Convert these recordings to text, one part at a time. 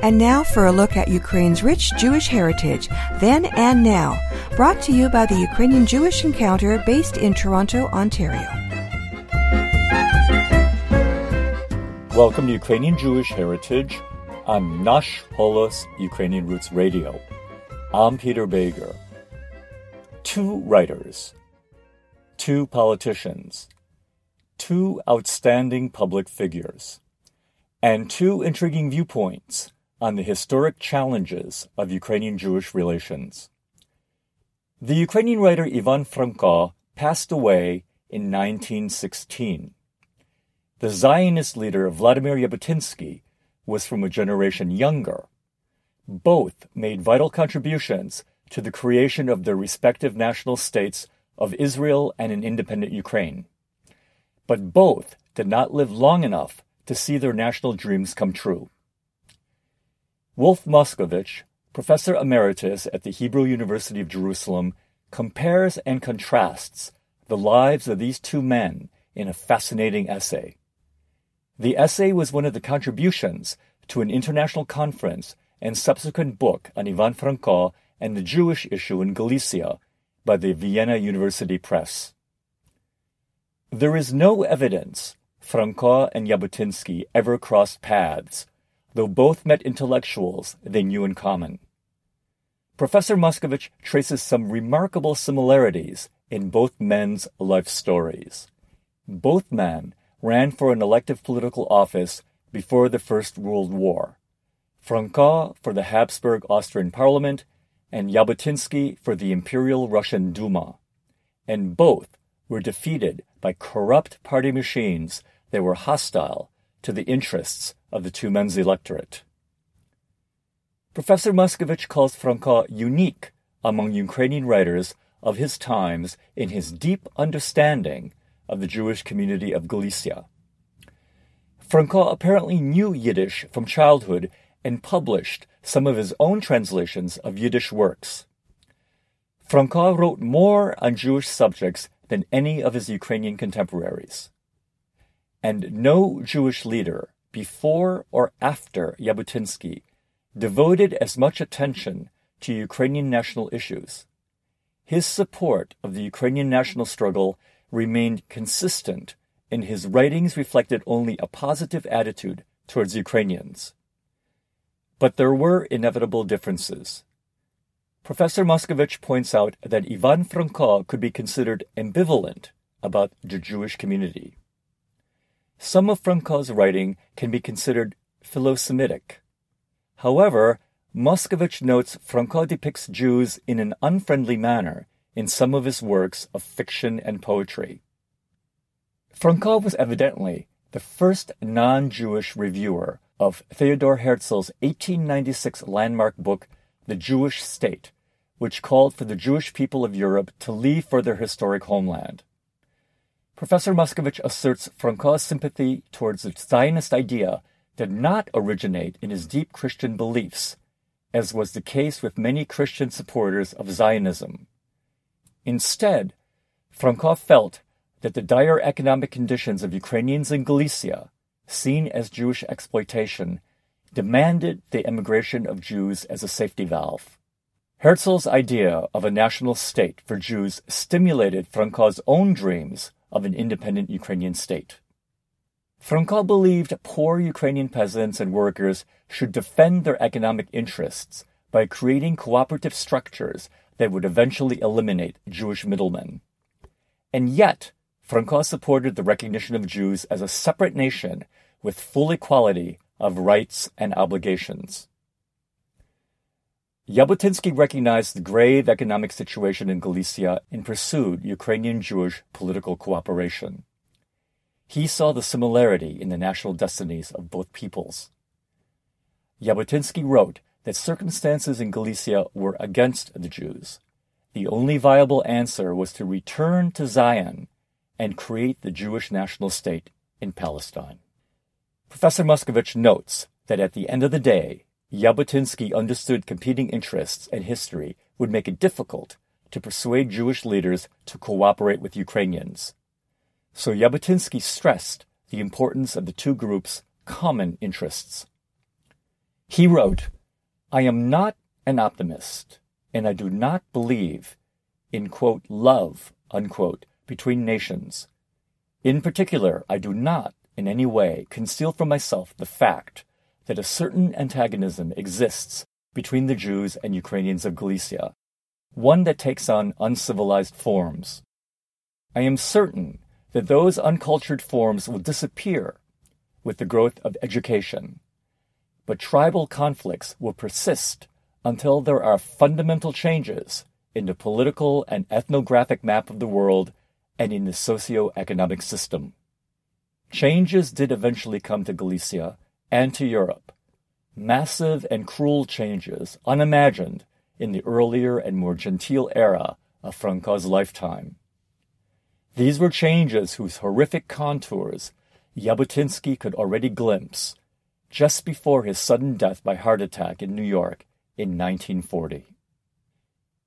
And now for a look at Ukraine's rich Jewish heritage, then and now, brought to you by the Ukrainian Jewish Encounter based in Toronto, Ontario. Welcome to Ukrainian Jewish Heritage on Nash Holos Ukrainian Roots Radio. I'm Peter Bejger. Two writers, two politicians, two outstanding public figures, and two intriguing viewpoints on the historic challenges of Ukrainian Jewish relations. The Ukrainian writer Ivan Franko passed away in 1916. The Zionist leader Vladimir Jabotinsky was from a generation younger. Both made vital contributions to the creation of their respective national states of Israel and an independent Ukraine. But both did not live long enough to see their national dreams come true. Wolf Moskovich, professor emeritus at the Hebrew University of Jerusalem, compares and contrasts the lives of these two men in a fascinating essay. The essay was one of the contributions to an international conference and subsequent book on Ivan Franko and the Jewish issue in Galicia by the Vienna University Press. There is no evidence Franko and Jabotinsky ever crossed paths though both met intellectuals they knew in common. Professor Moskovich traces some remarkable similarities in both men's life stories. Both men ran for an elective political office before the First World War. Franko for the Habsburg Austrian Parliament and Jabotinsky for the Imperial Russian Duma. And both were defeated by corrupt party machines that were hostile to the interests of the two men's electorate. Professor Moskovich calls Franko unique among Ukrainian writers of his times in his deep understanding of the Jewish community of Galicia. Franko apparently knew Yiddish from childhood and published some of his own translations of Yiddish works. Franko wrote more on Jewish subjects than any of his Ukrainian contemporaries. And no Jewish leader before or after Jabotinsky, devoted as much attention to Ukrainian national issues. His support of the Ukrainian national struggle remained consistent, and his writings reflected only a positive attitude towards Ukrainians. But there were inevitable differences. Professor Moskovich points out that Ivan Franko could be considered ambivalent about the Jewish community. Some of Franko's writing can be considered philo-Semitic. However, Moskovich notes Franko depicts Jews in an unfriendly manner in some of his works of fiction and poetry. Franko was evidently the first non-Jewish reviewer of Theodor Herzl's 1896 landmark book, The Jewish State, which called for the Jewish people of Europe to leave for their historic homeland. Professor Moskovich asserts Franko's sympathy towards the Zionist idea did not originate in his deep Christian beliefs, as was the case with many Christian supporters of Zionism. Instead, Franko felt that the dire economic conditions of Ukrainians in Galicia, seen as Jewish exploitation, demanded the emigration of Jews as a safety valve. Herzl's idea of a national state for Jews stimulated Franko's own dreams of an independent Ukrainian state. Franko believed poor Ukrainian peasants and workers should defend their economic interests by creating cooperative structures that would eventually eliminate Jewish middlemen. And yet, Franko supported the recognition of Jews as a separate nation with full equality of rights and obligations. Jabotinsky recognized the grave economic situation in Galicia and pursued Ukrainian Jewish political cooperation. He saw the similarity in the national destinies of both peoples. Jabotinsky wrote that circumstances in Galicia were against the Jews. The only viable answer was to return to Zion and create the Jewish national state in Palestine. Professor Moskovich notes that at the end of the day, Jabotinsky understood competing interests and history would make it difficult to persuade Jewish leaders to cooperate with Ukrainians. So Jabotinsky stressed the importance of the two groups' common interests. He wrote, I am not an optimist, and I do not believe in, quote, love, unquote, between nations. In particular, I do not, in any way, conceal from myself the fact that a certain antagonism exists between the Jews and Ukrainians of Galicia, one that takes on uncivilized forms. I am certain that those uncultured forms will disappear with the growth of education. But tribal conflicts will persist until there are fundamental changes in the political and ethnographic map of the world and in the socio-economic system. Changes did eventually come to Galicia and to Europe. Massive and cruel changes, unimagined in the earlier and more genteel era of Franko's lifetime. These were changes whose horrific contours Jabotinsky could already glimpse just before his sudden death by heart attack in New York in 1940.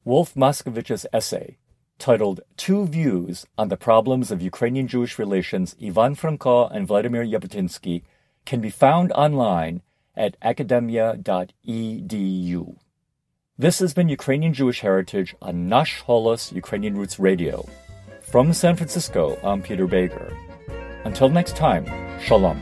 Wolf Moskovich's essay, titled Two Views on the Problems of Ukrainian Jewish Relations, Ivan Franko and Vladimir Jabotinsky, can be found online at academia.edu. This has been Ukrainian Jewish Heritage on Nash Holos Ukrainian Roots Radio. From San Francisco, I'm Peter Bejger. Until next time, Shalom.